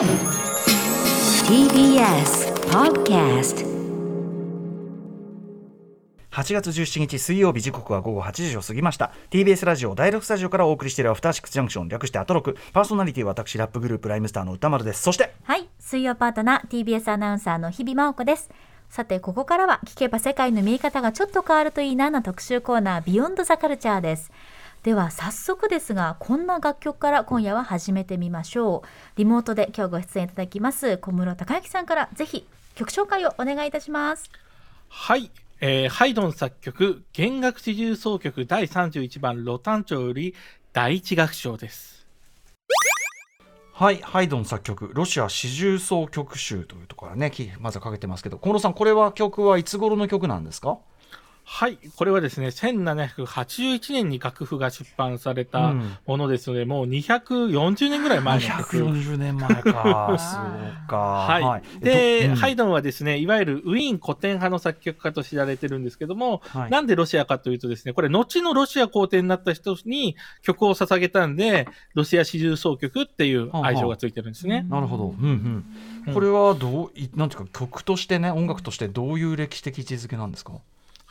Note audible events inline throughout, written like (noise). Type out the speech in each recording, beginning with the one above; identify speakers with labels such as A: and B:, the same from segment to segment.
A: TBS Podcast
B: 8月17日水曜日時刻は午後8時を過ぎました。TBS ラジオ第6スタジオからお送りしているアフターシックスジャンクション略してアトロク。パーソナリティは私ラップグループライムスターの歌丸です。そして
C: はい水曜パートナー TBS アナウンサーの日々真央子です。さてここからは聞けば世界の見え方がちょっと変わるといいなの特集コーナービヨンドザカルチャーですでは早速ですがこんな楽曲から今夜は始めてみましょう。リモートで今日ご出演いただきます小室孝之さんからぜひ曲紹介をお願いいたします。
D: はい、えーハイドン作曲、弦楽四重奏曲第31番ロタン調より第一楽章です。
B: はいハイドン作曲ロシア四重奏曲集というところからねきまずはかけてますけど小室さんこれは曲はいつ頃の曲なんですか？
D: はい、これはですね、1781年に楽譜が出版された
B: うん。
D: ものですので、もう240年ぐらい前の曲。
B: 240年前 (laughs) か。そうか。
D: はい。で、
B: どうん。
D: ハイドンはですね、いわゆるウィーン古典派の作曲家と知られてるんですけども、
B: はい。
D: なんでロシアかというとですね、これ、後のロシア皇帝になった人に曲を捧げたんで、ロシア四重奏曲っていう愛称がついてるんですね。
B: なるほど、うんうん。
D: うん。
B: これはどういなんていうか曲としてね音楽としてどういう歴史的位置づけなんですか？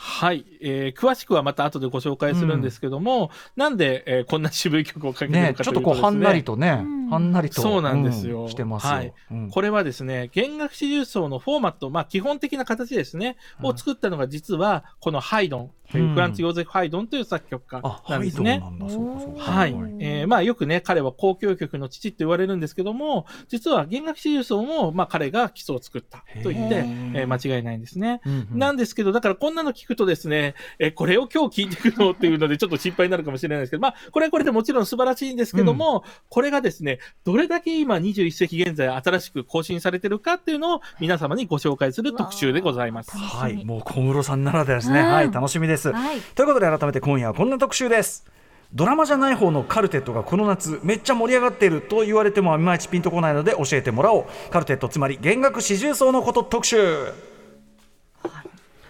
D: はい、えー詳しくはまた後でご紹介するんですけども、なんで、えーこんな渋い曲をかけてるかというとですね。
B: ちょっとこうはんなりとね、
C: うん。
B: はんなりと
D: そうなんですよ。
B: うんしてますよ、
D: はい。
B: うん。
D: これはですね、弦楽四重奏のフォーマット、まあ基本的な形ですね、を作ったのが実は、このハイドンフランツ・ヨーゼフ・ハイドンという作曲家
B: あハイ
D: なんですね。
B: ドンなんだ。そうかそうか。
D: はい。
C: うん
D: えーまあよくね、彼は交響曲の父と言われるんですけども、実は弦楽四重奏も、まあ彼が基礎を作ったと言って、
C: へ
D: えー間違いないんですね。
B: うんうん。
D: なんですけど、だからこんなの聞くとですね、え、これを今日聞いていくのっていうのでちょっと心配になるかもしれないですけど、まあ、これはこれでもちろん素晴らしいんですけども、これがですね、どれだけ今21世紀現在新しく更新されてるかっていうのを皆様にご紹介する特集でございます。
B: はい。もう小室さんならではですね、
C: うん。
B: はい。楽しみです、
C: はい。
B: ということで改めて今夜はこんな特集です。ドラマじゃない方のカルテットがこの夏めっちゃ盛り上がっていると言われてもいまいちピンとこないので教えてもらおう。カルテットつまり弦楽四重奏のこと特集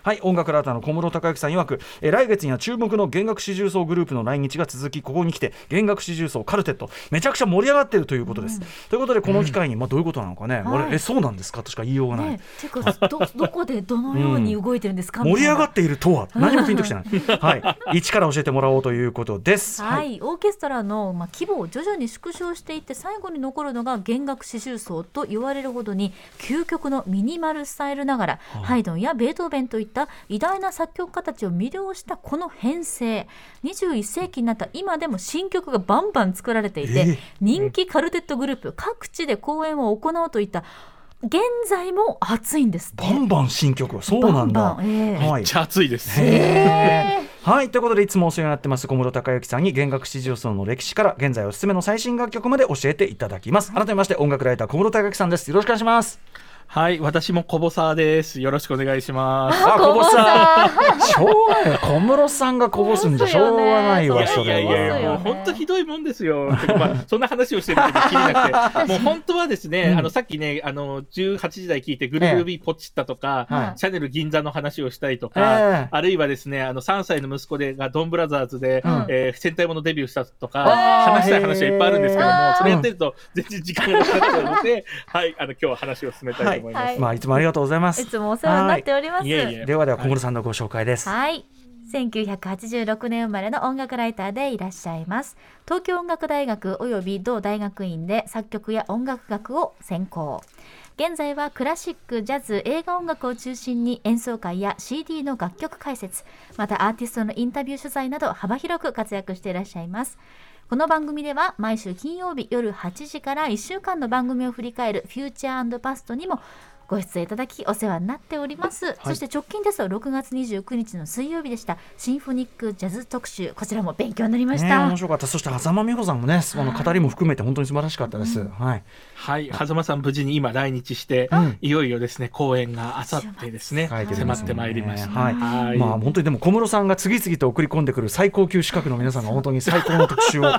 B: はい、音楽ラーターの小室孝之さん曰く、えー来月には注目の弦楽四重奏グループの来日が続きここに来て弦楽四重奏カルテットめちゃくちゃ盛り上がっているということです、ということでこの機会に、まあ、どういうことなのかね、
C: はい。
B: 俺えそうなんですか？としか言いようがない、
C: ね、ていうかど (laughs) どこでどのように動いてるんですか、
B: 盛り上が
C: っ
B: っているとは何もピンときてない、(laughs) はい、一から教えてもらおうということです。
C: はい、オーケストラの、まあ、規模を徐々に縮小していって最後に残るのが弦楽四重奏と言われるほどに究極のミニマルスタイルながら、ハイドンやベートーベンといった偉大な作曲家たちを魅了したこの編成。21世紀になった今でも新曲がバンバン作られていて、
B: ええ。
C: 人気カルテットグループ各地で公演を行うといった現在も熱いんです
B: バンバン新曲そうなんだ。
C: バンバンええ。
B: はい。
D: めっちゃ熱いです。
B: へー。はい。ということでいつもお世話になってます小室孝之さんに弦楽四重奏の歴史から現在おすすめの最新楽曲まで教えていただきます。改めまして音楽ライター小室孝之さんです。よろしくお願いします
D: はい、私も小ボサーです。よろしくお願いします。
B: あこぼさんしょうがない小室さんがこぼすんじゃしょうがないわそれ
D: いやいやいや、
B: は。
D: もう本当ひどいもんですよ。(laughs) まあ、そんな話をしてるけど、気になくて。(laughs) もう本当はですね、
B: うん。
D: あの、さっきね、あの、18時台聞いて、グルービーポチッタとか、
B: はい。
D: シャネル銀座の話をしたりと
B: え
D: か、
B: え
D: あるいはですね、あの、3歳の息子でがドンブラザーズで、
B: うん。
D: えー戦隊ものデビューしたとか、
B: あー
D: 話したい話はいっぱいあるんですけどもそれやってると全然時間がなくなっちゃうので、はい、あの、今日は話を進めたいと思います。
C: はい
B: まあいつもありがとうございます
C: いつもお世話になっております。
D: いえいえ
B: ではでは小室さんのご紹介です
C: はい。1986年生まれの音楽ライターでいらっしゃいます。東京音楽大学及び同大学院で作曲や音楽学を専攻。現在はクラシック、ジャズ、映画音楽を中心に演奏会や CD の楽曲解説、またアーティストのインタビュー取材など幅広く活躍していらっしゃいます。この番組では毎週金曜日夜8時から1週間の番組を振り返るフューチャーパストにもご出演いただきお世話になっております、そして直近ですと6月29日の水曜日でした。シンフォニックジャズ特集。こちらも勉強になりまし
B: ね
C: た、
B: 面白かった。そして狭間美穂さんもねその語りも含めて本当に素晴らしかったです、はい。
D: はい、狭間さん無事に今来日して、
B: うん。
D: いよいよですね、公演があさってですね、迫ってまいりました。
B: はい。
D: はい。
B: まあ本当にでも小室さんが次々と送り込んでくる最高級資格の皆さんが本当に最高の特集を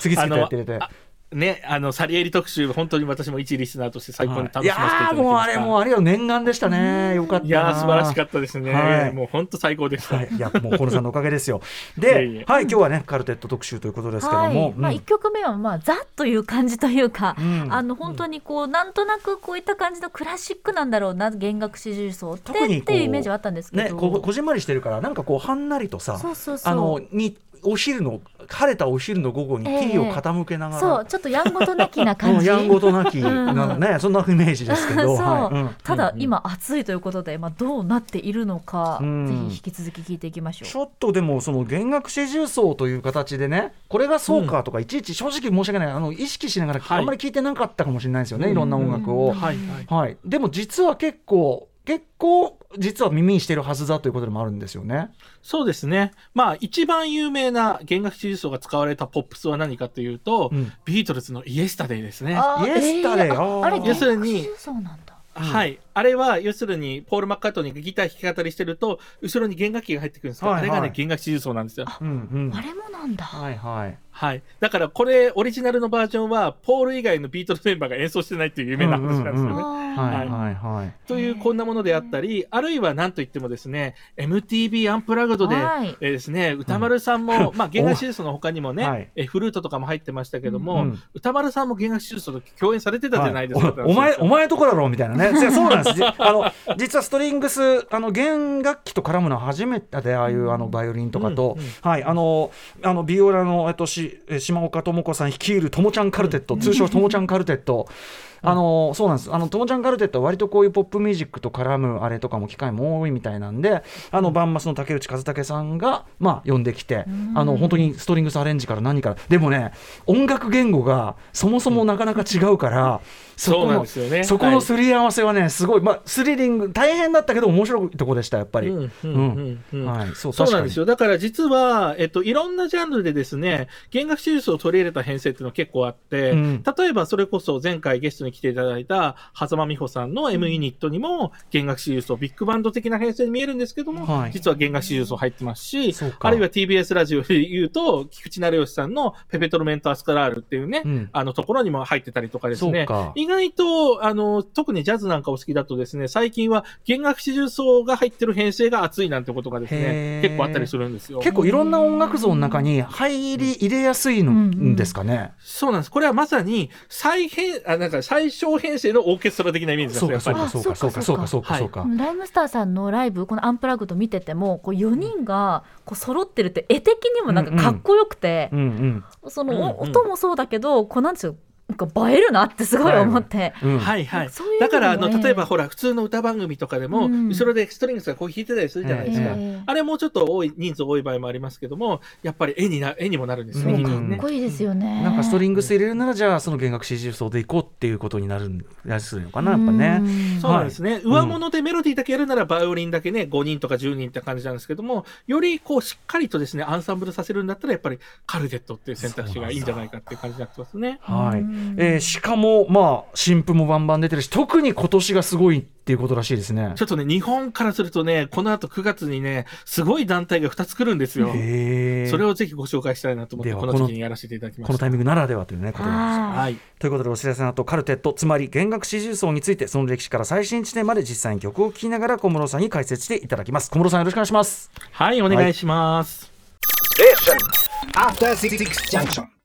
B: 次々とやっていて。
D: あね、あの、サリエリ特集、本当に私も一リスナーとして最高に楽
B: い
D: しませていただきました。
B: やーもうあれもうあれよ念願でしたね。よかったな。い
D: やー素晴らしかったですね。
B: はい。
D: もう本当最高でした。
B: はい、いやもう河野さんのおかげですよ。
D: いえい
B: で、
D: え。
B: はい、今日はねカルテット特集ということですけど
C: は
B: も、
C: い、まあ
B: うん。
C: 一曲目はまあザという感じというか、
B: うん。
C: あの本当にこうなんとなくこういった感じのクラシックなんだろうな弦楽四重奏ってっていうイメージはあったんですけど、
B: ねここじんまりしてるからなんかこうはんなりとさ
C: そうそうそう。
B: あのにお昼の晴れたお昼の午後に
C: ええ。
B: T を傾けながら、
C: そうちょっとやんごとなきな感じ。
B: うんやんごとなき
C: ん。
B: なね、そんなイメージですけど、
C: そう。
B: はい。うん。
C: ただ、
B: うん
C: 今暑いということで、まあ、どうなっているのか、
B: うん。
C: ぜひ引き続き聞いていきましょう。
B: ちょっとでもその弦楽四重奏という形でねこれがそうかとかいちいち正直申し訳ない。あの意識しながら
D: はい。
B: あんまり聞いてなかったかもしれないですよね、
D: うん。
B: いろんな音楽を。
D: はい。はい。
B: はい、でも実は結構結構実は耳にしてるはずだということでもあるんですよね。
D: そうですね。まあ、一番有名な弦楽四重奏が使われたポップスは何かというと、
B: うん
D: ビートルズのイエスタデイですね。
C: あ
B: イエスタデイ
C: えー
B: あ
C: れ
D: 要するに
C: そうなんだ。
D: はい。あれは、要するに、ポール・マッカートニーがギター弾き語りしてると、後ろに弦楽器が入ってくるんですけど、
B: はいはい
D: あれがね、弦楽四重奏なんですよ。
B: うんうん
C: あれもなんだ。
B: はいはい。
D: はい。だから、これ、オリジナルのバージョンは、ポール以外のビートルズメンバーが演奏してないっていう有名な話なんですよね。
B: はい。はい。はい。
D: というこんなものであったり、あるいは何といってもですね、MTV アンプラグドで、
C: はい。
D: えーですね、歌丸さんも、まあ、弦楽手術の他にもね、
B: はい。
D: えーフルートとかも入ってましたけども、
B: うん
D: 歌丸さんも弦楽手術と共演されてたじゃないですか。
B: はい。おお前お前とこだろうみたいなね。(laughs) そうそうなんです。じ (laughs) あの実はストリングスあの弦楽器と絡むのは初めてでああいうあのバイオリンとかと、はい。あのあのビオラのえっとしえ島岡智子さん率いるともちゃんカルテット、通称ともちゃんカルテット。あのそうなんです。あのともちゃんカルテットは割とこういうポップミュージックと絡むあれとかも機会も多いみたいなんであのバンマスの竹内和武さんがまあ呼んできてあの本当にストリングスアレンジから何から。でもね音楽言語がそもそもなかなか違うから、そ
D: うなん
B: の
D: ですよね。
B: そこのすり合わせはね、すごい、まあ、スリリング、大変だったけど、面白いとこでした、やっぱり。
D: うんうんうん。うん
B: はい、そう、
D: そうなんです
B: よ。
D: よ。だから実は、えっと、いろんなジャンルでですね、弦楽手術を取り入れた編成っていうのは結構あって、
B: うん。
D: 例えばそれこそ前回ゲストに来ていただいた、狭間美穂さんの M ユニットにも、弦楽手術をビッグバンド的な編成に見えるんですけども、
B: はい。
D: 実は弦楽手術を入ってますしあるいは TBS ラジオで言うと、菊池成吉さんのペペトロメントアスカラールっていうね、
B: うん。
D: あのところにも入ってたりとかですね意外と、あの、特にジャズなんかお好きだとですね、最近は弦楽四重奏が入ってる編成が熱いなんてことがです
B: へ
D: ね
B: ー、
D: 結構あったりするんですよ。
B: 結構いろんな音楽像の中に入り入れやすいんですかね。
D: そうなんです。これはまさに再編、あ、なんか最小編成のオーケストラ的なイメージです
B: そうか、
D: よやっぱり。
B: そうか、そうか、そうか、そうか、そうか、そうか。
C: ライムスターさんのライブこのアンプラグド見ててもこう4人がこう揃ってるって絵的にもなんかかっこよくて、
B: うんうん。
C: その音もそうだけどこうなんですよなんか映えるなってすごい思って。
B: うん
D: はいはい
C: いう。
D: だから、あの、例えばほら、普通の歌番組とかでも、
C: うん
D: 後ろでストリングスがこう弾いてたりするじゃないですか。
C: ええ
D: あれもうちょっと多い、人数多い場合もありますけども、やっぱり絵にな、絵にもなるんですね。
C: かっこいいですよね。
B: なんかストリングス入れるなら、じゃあ、その弦楽四重奏でいこうっていうことになるんやするのかな、やっぱね。
C: うん
D: そうなんですね。
B: ん
D: 上物でメロディーだけやるなら、バイオリンだけね、5人とか10人って感じなんですけども、よりこう、しっかりとですね、アンサンブルさせるんだったら、やっぱりカルテットっていう選択肢がいいんじゃないかっていう感じになってますね。
B: はい
C: うん
B: えーしかも、まあ、新譜もバンバン出てるし、特に今年がすごいっていうことらしいですね。
D: ちょっとね、日本からするとね、この後9月にね、すごい団体が2つ来るんですよ。それをぜひご紹介したいなと思って、この時期にやらせていただきました。
B: このタイミングならではというね、ことなんですよ
C: はい
D: はい。
B: ということでお知らせの後カルテットつまり弦楽四重奏についてその歴史から最新地点まで実際に曲を聴きながら小室さんに解説していただきます小室さんよろしくお願いします
D: はい、お願いします。
E: After Six Junction.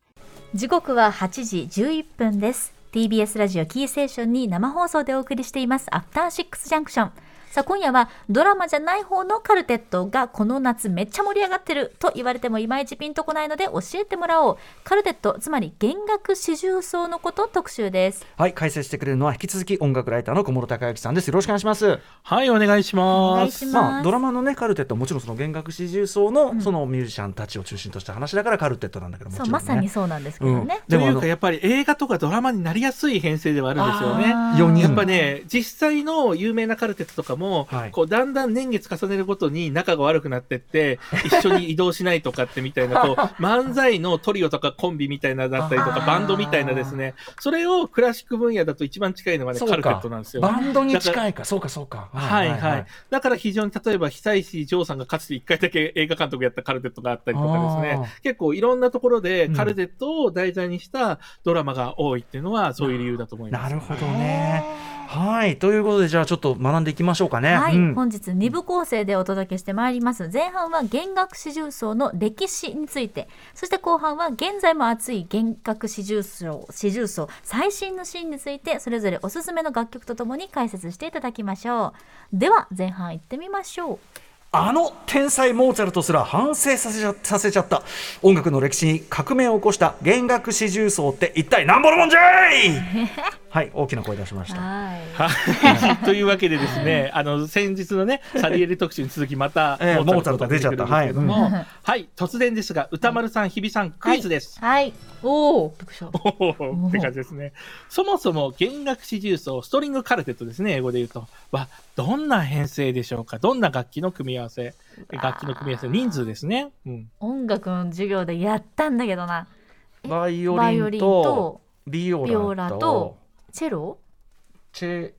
C: 時刻は8時11分です。TBS ラジオキーステーションに生放送でお送りしています。アフターシックスジャンクション。さあ今夜はドラマじゃない方のカルテットがこの夏めっちゃ盛り上がってると言われてもいまいちピンとこないので教えてもらおう。カルテットつまり弦楽四重奏のこと特集です。
B: はい解説してくれるのは引き続き音楽ライターの小室孝之さんです。よろしくお願いします。
D: はい、お願いし
C: お
D: ます。
C: ま
B: あドラマのねカルテットはもちろんその弦楽四重奏のそのミュージシャンたちを中心とした話だからカルテットなんだけどもちろん、ね、
C: そうまさにそうなんですけどね、
B: でもあの
D: というか、やっぱり映画とかドラマになりやすい編成ではあるんですよね。
B: 4人
D: やっぱね、実際の有名なカルテットとかも、
B: はい。
D: こうだんだん年月重ねるごとに仲が悪くなってって、(laughs) 一緒に移動しないとかってみたいな、こう、(laughs) 漫才のトリオとかコンビみたいなだったりとか、バンドみたいなですね、それをクラシック分野だと一番近いのがね、カルテッ
B: か
D: トなんですよ。
B: バンドに近いか。そうかそうか。
D: はいはい。だから非常に例えば久石譲さんがかつて一回だけ映画監督やったカルテットがあったりとかです
B: あ
D: ね、結構いろんなところで
B: うん。
D: カルテットを題材にしたドラマが多いっていうのはそういう理由だと思います。
B: なるほどねはい。ということでじゃあちょっと学んでいきましょうかね。
C: はい、
B: うん。
C: 本日2部構成でお届けしてまいります。前半は弦楽四重奏の歴史について。そして後半は現在も熱い弦楽四重奏四重奏最新のシーンについてそれぞれおすすめの楽曲とともに解説していただきましょう。では前半行ってみましょう。
B: あの天才モーツァルトすら反省させちゃさせちゃった。音楽の歴史に革命を起こした弦楽四重奏って一体何ぼのもんじゃい (laughs) はい大きな声出しました。
C: はい。
D: はい。というわけでですね、あの、先日のね、サリエリ特集に続きまた、
B: ええモーツァルト出ちゃった。
D: が出てくるんですけどもはい、突然ですが、歌丸さん、日比さん、クイズです。
C: はい。おおびっくりした。
D: おーって感じですね。そもそも弦楽四重奏、ストリングカルテットですね、英語で言うと。は、どんな編成でしょうか？どんな楽器の組み合わせ？楽器の組み合わせ、人数ですね。うん。
C: 音楽の授業でやったんだけどな。
B: バイオ
C: リン
B: と
C: と
B: ビオ
C: ラ
B: と
C: チェロ？
B: チェ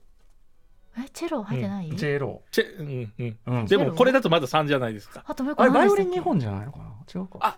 C: えチェロ入ってない、
B: うんチェロ。
D: チェ、うんうん。
B: うん。
D: でも、これだとまだ3じゃないですか。
C: あともう一個
B: あれバイオリン日本じゃないのかな？違うか。
D: あ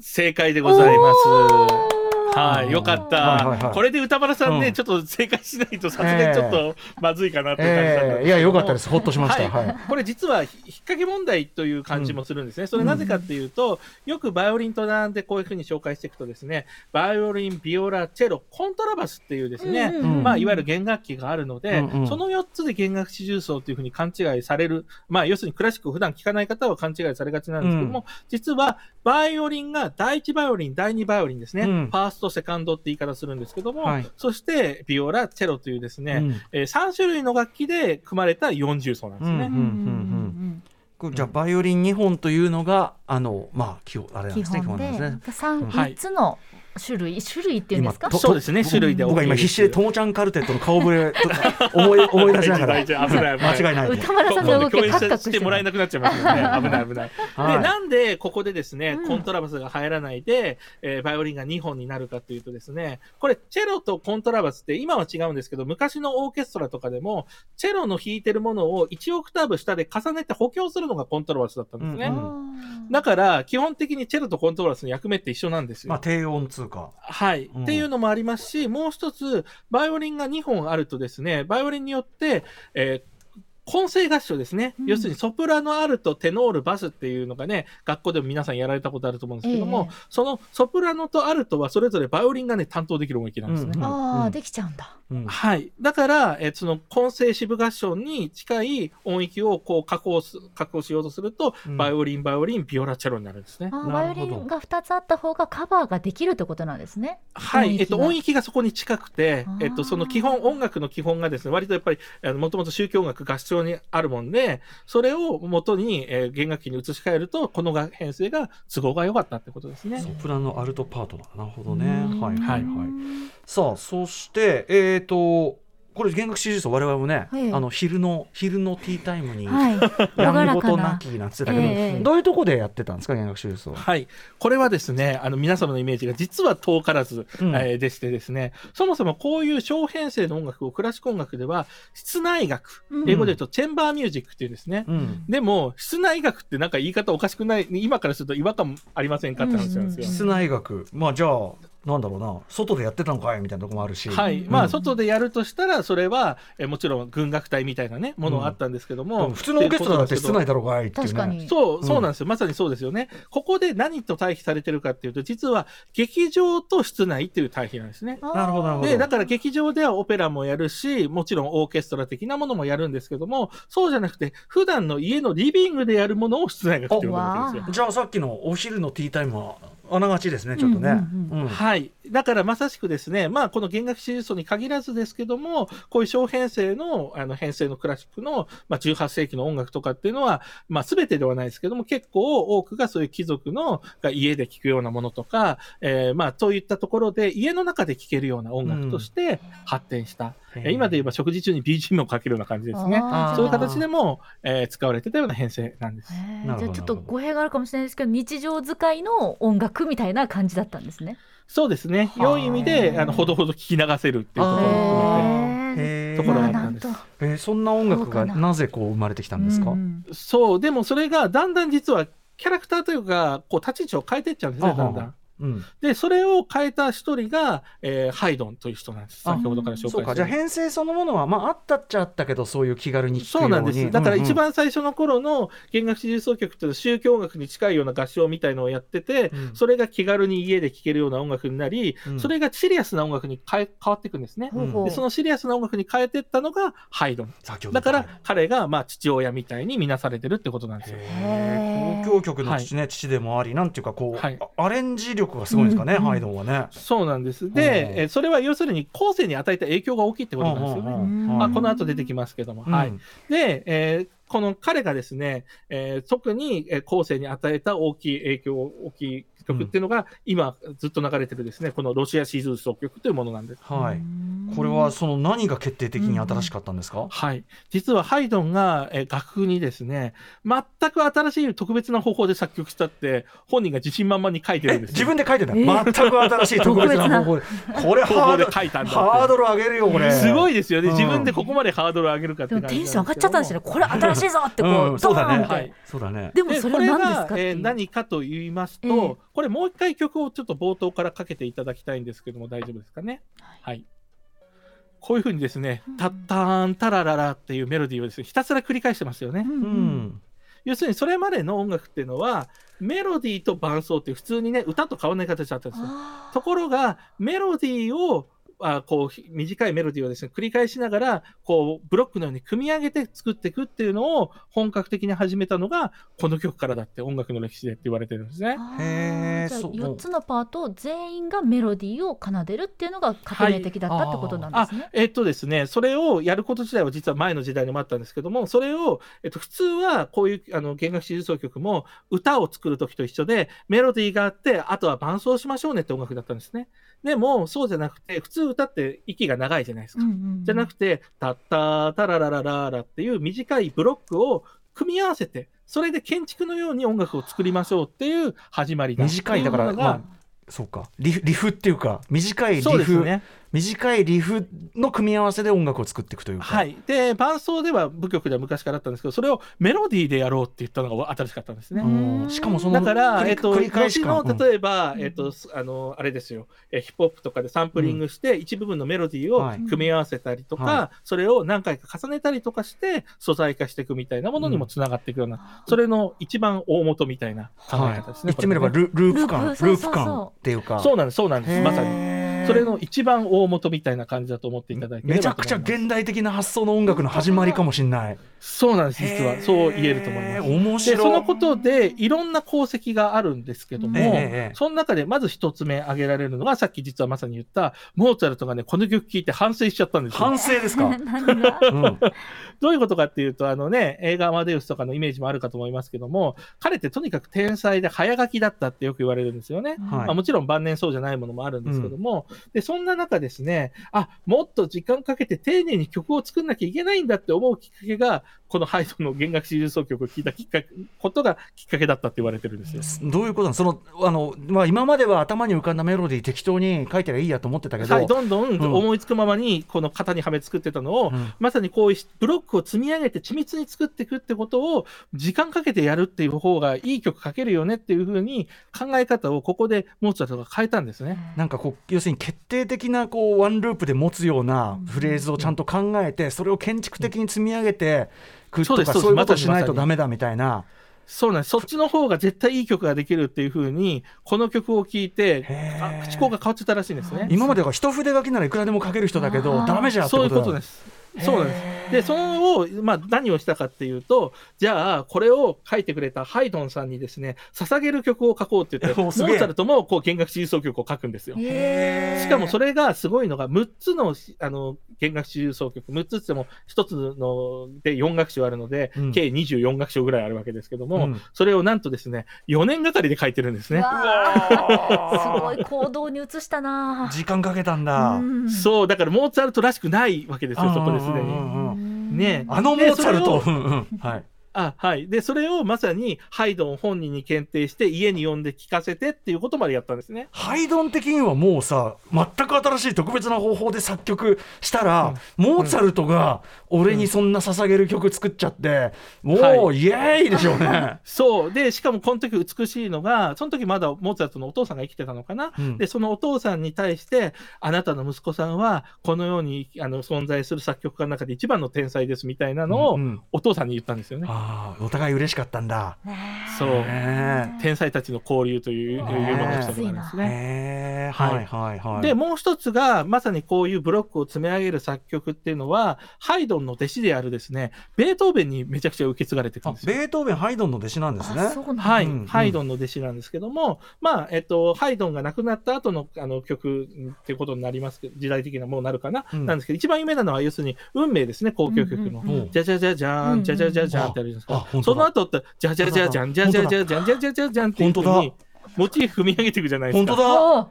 D: 正解でございます。はい、よかった。
B: はいはいはい。
D: これで歌丸さんね、
B: うん。
D: ちょっと正解しないとさすがにちょっとまずいかなっていう感じだったんです
B: ええいやよかったです。ほっとしました。
D: はい。
B: はい。
D: これ実はひ引っ掛け問題という感じもするんですね。それなぜかっていうと、よくバイオリンと並んでこういうふうに紹介していくとですね、バイオリン、ビオラ、チェロ、コントラバスっていうですね、
C: うんうんうん。
D: まあ、いわゆる弦楽器があるので、
B: うんうん。
D: その4つで弦楽四重奏というふうに勘違いされる、まあ、要するにクラシックを普段聴かない方は勘違いされがちなんですけども、実は、バイオリンが第1バイオリン、第2バイオリンですね、
B: うん。
D: ファースト、セカンドって言い方するんですけども、
B: はい。
D: そして、ビオラ、チェロというですね、
B: うん。
D: え3種類の楽器で組まれた4重奏なんですね。
B: うんうんうんこれじゃあバイオリン2本というのがあのまあ基本あれなん
C: 基
B: ですね基
C: 本で
B: 本なんですね。
C: 三
D: はい。
C: 三つの種類種類っていうんですか？
D: そうですね種類で
B: 僕は今必死でともちゃんカルテットの顔ぶれとか思い思い出しながら。
D: 大丈夫危ない危ない。
B: 間違いない。
C: 歌丸さんの動き
D: 共演
C: カクカク
D: ししてもらえなくなっちゃいますよね。危ない危ない。
B: はい。
D: で、なんでここでですね、
C: うん。
D: コントラバスが入らないで、えーバイオリンが2本になるかというとですね、これ、チェロとコントラバスって今は違うんですけど、昔のオーケストラとかでも、チェロの弾いてるものを1オクターブ下で重ねて補強するのがコントラバスだったんですね。
B: うん。
D: だから、基本的にチェロとコントラバスの役目って一緒なんですよ。
B: まあ低音通過
D: はい、
B: うん。
D: っていうのもありますし、もう一つ、バイオリンが2本あるとですね、バイオリンによって、えー混声合唱ですね、
C: うん。
D: 要するにソプラノ、アルト、テノール、バスっていうのがね、学校でも皆さんやられたことあると思うんですけども、
C: ええ。
D: そのソプラノとアルトはそれぞれバイオリンがね、担当できる音域なんですね。
B: うん。
C: ああできちゃうんだ。
B: うん。
D: はい。だから、えーその混声支部合唱に近い音域をこう確保す、確保しようとすると、
B: うん。
D: バイオリン、バイオリン、ビオラ、チェロになるんですね。
C: あー
B: なるほど。
C: バイオリンが二つあった方がカバーができるってことなんですね。
D: はい、えっと、音域がそこに近くてえっと、その基本、音楽の基本がですね、割とやっぱり、あのもともと宗教音楽合唱にあるもんで、それを元に、えー弦楽器に移し替えると、このが編成が都合が良かったってことですね。
B: ソ。プラノアルトパートだなるほどね。
C: うん。
B: はいはいはい。
C: うん
B: さあそしてえっとこれ弦楽四重奏我々もね、
C: はい
B: あの昼の昼のティータイムに、
C: はい。(laughs)
B: や
C: 朗ら
B: んごとな。きなんつってたけど、
C: ええ
B: どういうとこでやってたんですか弦楽四重奏は。
D: はい。これはですね、あの、皆様のイメージが実は遠からず、
B: うん。
D: えーでしてですね、そもそもこういう小編成の音楽をクラシック音楽では、室内楽、
C: うん。
D: 英語で言うとチェンバーミュージックっていうですね、
B: うん。
D: でも、室内楽ってなんか言い方おかしくない、今からすると違和感ありませんかって話なんですよ。
C: うんうん。
B: 室内楽。まあじゃあなんだろうな外でやってたのかいみたいなとこもあるし、
D: はい。
C: うん
D: まあ、外でやるとしたら、それは、えもちろん軍楽隊みたいなね、ものがあったんですけど
B: で
D: も。
B: も普通のオーケストラだって室内だろうがいっていうね
C: 確かに
D: そう、そう
B: うん
D: なんですよ。まさにそうですよね。ここで何と対比されてるかっていうと、実は劇場と室内っていう対比なんですね。
B: なるほどなるほど
D: で、だから劇場ではオペラもやるし、もちろんオーケストラ的なものもやるんですけども、そうじゃなくて、普段の家のリビングでやるものを室内楽って呼ぶわけですよ。
B: じゃあさっきのお昼のティータイムはあながちですねちょっとね。
C: うん
B: うん
D: はい。だからまさしくですね、まあこの弦楽四重奏に限らずですけども、こういう小編成の、あの編成のクラシックの、まあ18世紀の音楽とかっていうのは、まあ全てではないですけども、結構多くがそういう貴族のが家で聴くようなものとか、えーまあといったところで家の中で聴けるような音楽として発展した。
B: へー
D: えー今で言えば食事中に BGM をかけるような感じですね。そういう形でも、えー使われてたような編成なんです。
C: じゃあちょっと語弊があるかもしれないですけど日常使いの音楽みたいな感じだったんですね。
D: そうですね。
B: はあ
D: 良い意味で、あの、ほどほど聞き流せるっていうところを含めて。
B: へー
D: ところがあった
C: なん
D: です。
B: えーそんな音楽が
C: な
B: なぜこう生まれてきたんですか、
C: うん
D: そう、でもそれがだんだん実はキャラクターというか、こう立ち位置を変えていっちゃうんですね、だんだん。
B: うん、
D: で、それを変えた一人が、えーハイドンという人なんです。
B: あ
D: 先ほどから紹介
B: そうか。じゃあ編成そのものは、まあ、あったっちゃあったけどそういう気軽に
D: そううなんです。だから一
B: うん
D: 番最初の頃の弦楽四重奏曲っていうのは宗教音楽に近いような合唱みたいのをやってて、
B: うん。
D: それが気軽に家で聴けるような音楽になり、
B: うん。
D: それがシリアスな音楽に変え変わっていくんですね。でそのシリアスな音楽に変えていったのがハイドン。
B: 先ほど
D: だから彼がまあ父親みたいに見なされてるってことなんですよ。
B: へー。交響曲の父,、ね父でもありなんていうかこう、
D: はい。
B: あアレンジ力がすごいんですかね、
C: うん
B: ハイドンはね。
D: そうなんです。
B: うん
D: で、えそれは要するに後世に与えた影響が大きいってことなんですよね。
B: うん
C: うん
D: まあ、この後出てきますけども。はい。
B: うん
D: で、えーこの彼がですね、えー特にえー後世に与えた大きい影響、大きい曲っていうのが、今ずっと流れてるですね、このロシアシーズン奏曲というものなんです。
B: はい、これはその何が決定的に新しかったんですか、
D: はい。実はハイドンが、えー楽譜にですね、全く新しい特別な方法で作曲したって、本人が自信満々に書いてる
B: え
D: んですよ。
B: 自分で書いてた、
C: えー。
B: 全く新しい特別な (laughs) 方法で。これハード
D: 書いたんだ
B: ハードル上げるよこれ。
D: すごいですよね。
B: うん。
D: 自分でここまでハードル上げるかって
C: テンション上がっちゃったんですよね。これ新しいぞってこう、
B: うんそうだね。
C: ドーンって。
D: はい。
B: そうだね。
C: でもそれは何ですか
D: これが、えー何かと言いますと、
C: ええ。
D: これもう一回曲をちょっと冒頭からかけていただきたいんですけども大丈夫ですかね？はい。こういうふうにですね、タッターンタラララっていうメロディーをですね、ひたすら繰り返してますよね。
C: うん
B: う
C: うん。
B: ん。
D: 要するにそれまでの音楽っていうのは、メロディーと伴奏っていう普通にね、歌と変わらない形だったんですよ。ところが、メロディーを、あこうひ短いメロディーをですね繰り返しながらこうブロックのように組み上げて作っていくっていうのを本格的に始めたのがこの曲からだって音楽の歴史でって言われてるんですね。
C: じゃあ
B: へーそう
C: 4つのパートを全員がメロディーを奏でるっていうのが革命的だったってことなんで
D: あ
C: すね。
D: えっとですね、それをやること自体は実は前の時代にもあったんですけども、それを、えっと、普通はこういうあの弦楽四重奏曲も歌を作るときと一緒で、メロディーがあって、あとは伴奏しましょうねって音楽だったんですね。でも、そうじゃなくて、普通歌って息が長いじゃないですか。
C: うんうんうん
D: じゃなくて、タッタータラララララっていう短いブロックを組み合わせて、それで建築のように音楽を作りましょうっていう始まりだ
B: 短いだからまあそうかリフリフっていうか短いリフ、
D: ね。
B: 短いリフの組み合わせで音楽を作っていくというか、
D: はい。で、伴奏では部曲では昔からあったんですけど、それをメロディーでやろうって言ったのが新しかったんですね。
B: うん。しかもその
D: だから、
B: 繰り
D: えっと、
B: 繰り返し感。
D: 後の例えば、えっと、すあの、あれですよ、えヒップホップとかでサンプリングして、一部分のメロディーを
B: はい。
D: 組み合わせたりとか、
B: は
D: それを何回か重ねたりとかして、素材化していくみたいなものにもつながっていくような、それの一番大元みたいな考
B: はい
D: え方ですね。
B: 言ってみればルループ感ル
C: ープ
B: 感っていうか。
D: そうなんです、そうなんです、まさに。
B: に
D: それの一番大元みたいな感じだと思っていただければ
B: めちゃくちゃ現代的な発想の音楽の始まりかもしれない。
D: そうなんです、実は。そう言えると思います。で
B: 面白い。
D: そのことでいろんな功績があるんですけども、その中でまず一つ目挙げられるのがさっき実はまさに言ったモーツァルトがねこの曲聴いて反省しちゃったんですよ。
B: 反。省ですか、(laughs)
D: どういうことかっていうとあのね映画アマデウスとかのイメージもあるかと思いますけども彼ってとにかく天才で早書きだったってよく言われるんですよね。
B: はい。
D: まあ、もちろん晩年そうじゃないものもあるんですけども、でそんな中ですねあもっと時間かけて丁寧に曲を作んなきゃいけないんだって思うきっかけがこのハイドの弦楽四重奏曲を聴いたきっかけことがきっかけだったって言われてるんですよ。
B: どういうことなの？そのあの、まあ、今までは頭に浮かんだメロディー適当に書いてりゃいいやと思ってたけど、
D: はい、どんどん思いつくままにこの型にはめ作ってたのを、
B: うん。
D: まさにこういうブロックを積み上げて緻密に作っていくってことを時間かけてやるっていう方がいい曲書けるよねっていうふうに考え方をここでモーツァルトが変えたんですね。
B: なんかこう要するに決定的なこうワンループで持つようなフレーズをちゃんと考えてそれを建築的に積み上げてく
D: そうです
B: とかそういうことしないと
D: まさに
B: ダメだみたいな。
D: そうなんです。そっちの方が絶対いい曲ができるっていうふうに、この曲を聴いてあ口調が変わっちゃったらしいんですね。
B: 今までは一筆書きならいくらでも書ける人だけどダメじゃんって
D: そういう
B: ことだ
D: ことです。そうなんです。で、そのを、まあ、何をしたかっていうと、じゃあ、これを書いてくれたハイドンさんにですね、捧げる曲を書こうって言って、(laughs) モーツァルトもこう弦楽四重奏曲を書くんですよ。しかもそれがすごいのが、6つのあの弦楽四重奏曲、6つっても1つので4楽章あるので、
B: うん。
D: 計24楽章ぐらいあるわけですけども、
B: うん。
D: それをなんとですね、4年がかりで書いてるんですね。(laughs)
C: すごい行動に移したな
B: 時間かけたんだ、
C: うん。
D: そう、だからモーツァルトらしくないわけですよ、そこですすでに。ね
B: あのモーツァルト、はい、
D: あはい、でそれをまさにハイドン本人に検定して家に呼んで聞かせてっていうことまでやったんですね。
B: ハイドン的にはもうさ全く新しい特別な方法で作曲したら、モーツァルトが俺にそんな捧げる曲作っちゃって、もう、
D: は
B: イエーイでしょうね。(laughs)
D: そう。でしかもこの時美しいのがその時まだモーツァルトのお父さんが生きてたのかな、
B: うん。
D: でそのお父さんに対してあなたの息子さんはこのようにあの存在する作曲家の中で一番の天才ですみたいなのを
B: うんうん。
D: お父さんに言ったんですよね。
B: ああお互い嬉しかったんだ。
D: そう。
B: ね
D: 天才たちの交流という
B: ね
D: いうのが一つなんです
B: え
D: ね。は
B: はい。いはいはい。
D: で、もう一つが、まさにこういうブロックを積み上げる作曲っていうのは、ハイドンの弟子であるですね、ベートーベンにめちゃくちゃ受け継がれていくん
B: あ
D: ですよ。
B: ベートーベンハイドンの弟子なんですね。
D: はい、
B: うん
D: ハイドンの弟子なんですけども、まあ、えっと、ハイドンが亡くなった後のあの曲っていうことになりますけど、時代的なもうなるかな、
B: うん。
D: なんですけど、一番有名なのは、要するに、運命ですね、交響曲の。じゃじゃじゃじゃーん、じゃじゃじゃじゃーんってあるじゃないですか。その後って、じゃじゃじゃじゃん、じゃじゃじゃじゃん、じゃじゃじゃじゃんっていうふう
B: 本当
D: に、モチーフ踏み上げていくじゃないですか。
B: 本当だ。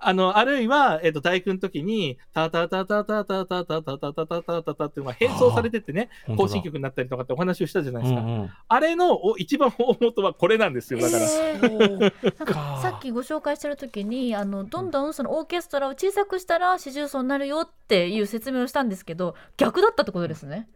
D: あの、あるいは、えっと、大工の時に、タタタタタタタタタタタタタタタっていうのが変装されてってね、行進曲になったりとかってお話をしたじゃないですか。
B: うんうん
D: あれのお一番大元はこれなんですよ、だから。
C: えーなん
B: か
C: かさっきご紹介してる時にあのどんどんそのオーケストラを小さくしたら四重奏になるよっていう説明をしたんですけど逆だったってことですね。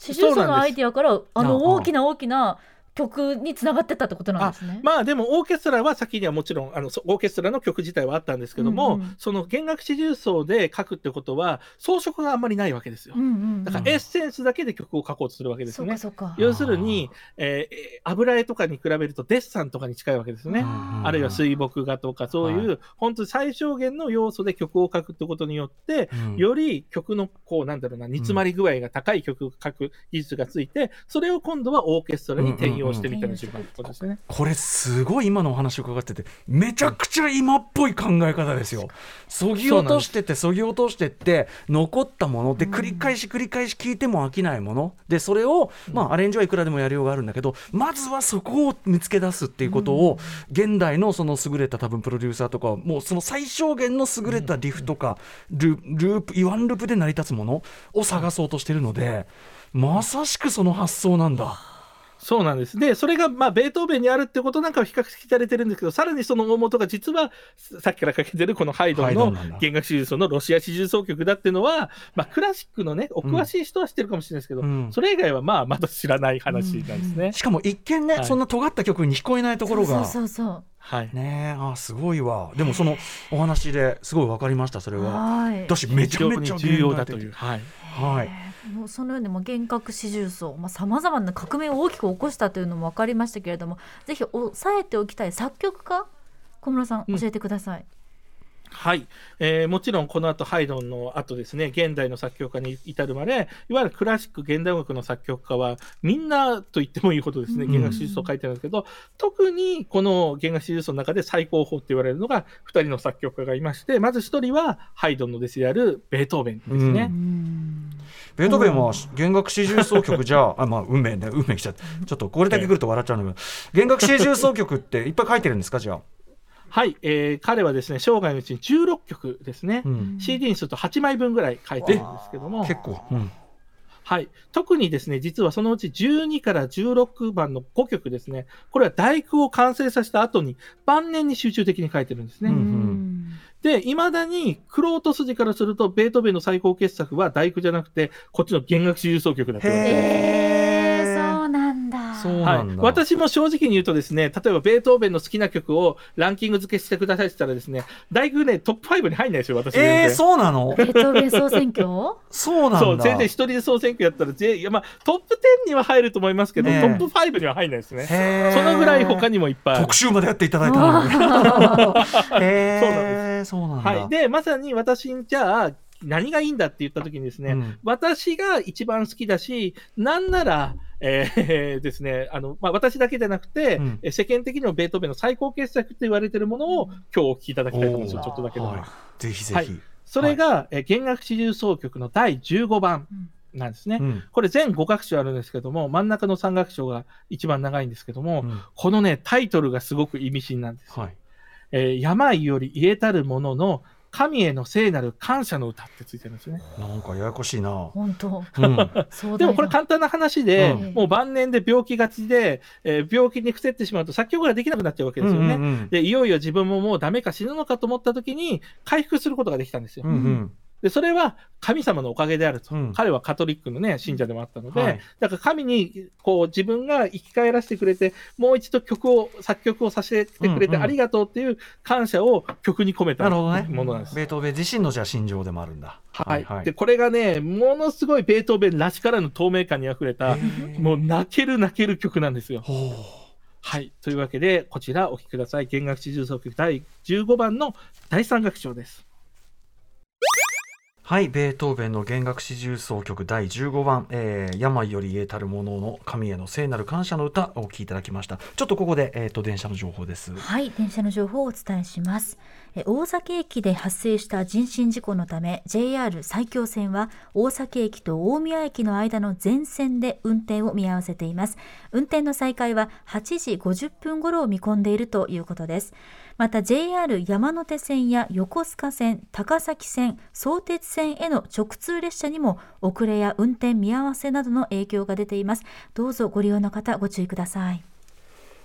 C: 四重奏のアイディアからあの
B: うん
C: 大きな大きな曲につながってったってことなんですね。
D: まあでもオーケストラは先にはもちろんあのそオーケストラの曲自体はあったんですけども、
C: うんうん
D: その弦楽四重奏で書くってことは装飾があんまりないわけですよ
C: うん。うんうん
D: だからエッセンスだけで曲を書こうとするわけですよね。
C: そうかそうか。
D: 要するに、えー油絵とかに比べるとデッサンとかに近いわけですね。
B: うん
D: あるいは水墨画とかそういう、
B: は
D: 本当に最小限の要素で曲を書くってことによって、
B: うん
D: より曲のこうなんだろうな煮詰まり具合が高い曲を書く技術がついて、それを今度はオーケストラに転用してみたりすることですね。
B: これすごい今のお話を伺っててめちゃくちゃ今っぽい考え方ですよ。そぎ落としてってそぎ落としてって残ったもので繰り返し繰り返し聞いても飽きないもの。でそれをまあアレンジはいくらでもやりようがあるんだけどまずはそこを見つけ出すっていうことを現代のその優れた多分プロデューサーとかはもうその最小限の優れたリフとかルループイワンループで成り立つものを探そうとしてるのでまさしくその発想なんだ。
D: そうなんです。で、それが、まあ、ベートーベンにあるってことなんかは比較的されてるんですけど、さらにその大元が実は、さっきからかけてるこのハイドンの弦楽四重奏のロシア四重奏曲だっていうのは、まあ、クラシックのね、お詳しい人は知ってるかもしれないですけど、
B: うん
D: それ以外はまあ、まだ知らない話なんですね。
B: しかも一見ね、
D: はい
B: そんな尖った曲に聞こえないところが。
C: そうそうそう
D: はい。
B: ねえあすごいわでもそのお話ですごい分かりましたそれ。は
C: はい。
B: 私めちゃめちゃ
D: 重要だという。はい。
B: はい
C: もうそのようにもう幻覚四重奏さまざ、まな革命を大きく起こしたというのも分かりましたけれどもぜひ押さえておきたい作曲家小室さん
D: うん
C: 教えてください。
D: はい、えーもちろんこの後ハイドンの後ですね現代の作曲家に至るまでいわゆるクラシック現代音楽の作曲家はみんなと言ってもいいほどですね
B: うん
D: 弦楽四重奏を書いてあるんですけど、特にこの弦楽四重奏の中で最高峰って言われるのが2人の作曲家がいましてまず1人はハイドンの弟子であるベートーベンですね。
C: うん
B: ベートーベンは弦楽四重奏曲じゃあまあ運命ね運命きちゃってちょっとこれだけ来ると笑っちゃうんだけど弦楽四重奏曲っていっぱい書いてるんですかじゃあ、
D: はい、えー彼はですね生涯のうちに16曲ですね、
B: うん。
D: CD にすると8枚分ぐらい書いてるんですけども。
B: 結構、うん。
D: はい。特にですね、実はそのうち12から16番の5曲ですね、これは大工を完成させた後に晩年に集中的に書いてるんですね。
B: うん
C: うん
D: で、未だに、クロート筋からすると、ベートーベンの最高傑作は大工じゃなくて、こっちの弦楽四重奏曲だと言われてます。
C: えー、なんだ。
B: そう
D: は
B: ないん、だ、
D: 私も正直に言うとですね、例えばベートーベンの好きな曲をランキング付けしてくださいって言ったらですね、大工ね、トップ5に入んないですよ、私。
B: えー、そうなの？
C: ベートーベン総選挙？
B: そうなんだ。
D: そう、全然一人で総選挙やったらぜ、いやまあ、トップ10には入ると思いますけど、
B: ねえ。
D: トップ5には入んないですね。そのぐらい他にもいっぱい。
B: 特。集までやっていただいたのに。(laughs) へえそうなんだ、
D: はい。で、まさに私、じゃあ、何がいいんだって言った時にですね、
B: うん。
D: 私が一番好きだし、なんなら、えーですね、あの、まあ、私だけじゃなくて、
B: うん
D: え世間的にもベートーベンの最高傑作って言われてるものを今日お聞きいただきたいと思いますちょっとだけでも。
B: はいぜひぜ
D: はい
B: ひ。
D: それが、えー弦楽四重奏曲の第15番なんですね。
B: うん
D: これ全5楽章あるんですけども、真ん中の3楽章が一番長いんですけども、
B: うん
D: このね、タイトルがすごく意味深なんです。
B: はい。
D: えー病より言えたるものの神への聖なる感謝の歌ってついてるんですね。
B: なんかややこしいな。
C: 本当。
B: うん。
C: そう
D: でもこれ簡単な話で、
B: うん
D: もう晩年で病気がちで、えー病気に伏せってしまうと作曲ができなくなっちゃうわけですよね。
B: うんうん
D: で、いよいよ自分ももうダメか死ぬのかと思った時に回復することができたんですよ。
B: うんうん
D: で、それは神様のおかげであると。
B: うん
D: 彼はカトリックのね、信者でもあったので、
B: はい
D: だから神に、こう、自分が生き返らせてくれて、もう一度曲を、作曲をさせてくれてありがとうっていう感謝を曲に込めたものなんです。
B: ベートーベン自身のじゃあ心情でもあるんだ。
D: はい、で、これがね、ものすごいベートーベンらしからぬ透明感にあふれた、もう泣ける泣ける曲なんですよ。はい。というわけで、こちらお聴きください。弦楽四重奏曲第15番の第三楽章です。
B: はい、ベートーベンの弦楽四重奏曲第15番、えー病より言えたるものの神への聖なる感謝の歌をお聴きいただきました。ちょっとここで、えー、と電車の情報です。
C: はい、電車の情報をお伝えします。え大崎駅で発生した人身事故のため JR 埼京線は大崎駅と大宮駅の間の全線で運転を見合わせています。運転の再開は8時50分頃を見込んでいるということです。また JR 山手線や横須賀線、高崎線、相鉄線への直通列車にも遅れや運転見合わせなどの影響が出ています。どうぞご利用の方ご注意ください。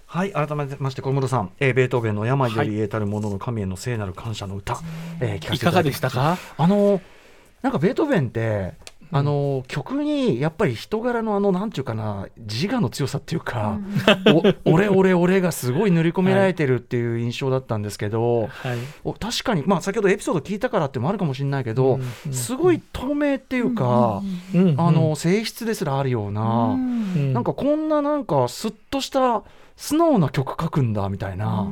B: はい、改めまして小室さん、えー、ベートーベンの病より言えたるものの神への聖なる感謝の歌、えー聞かせていただきま
D: いかがでしたか？
B: あのなんかベートーベンって、あの曲にやっぱり人柄のあのなんていうかな自我の強さっていうか、お俺俺俺がすごい塗り込められてるっていう印象だったんですけど、
D: はい。
B: お確かに、まあ、先ほどエピソード聞いたからってもあるかもしれないけど、すごい透明っていうか、
D: うん
B: あの、性質ですらあるような、
D: うん。
B: なんかこんななんかすっとした素直な曲書くんだみたいな。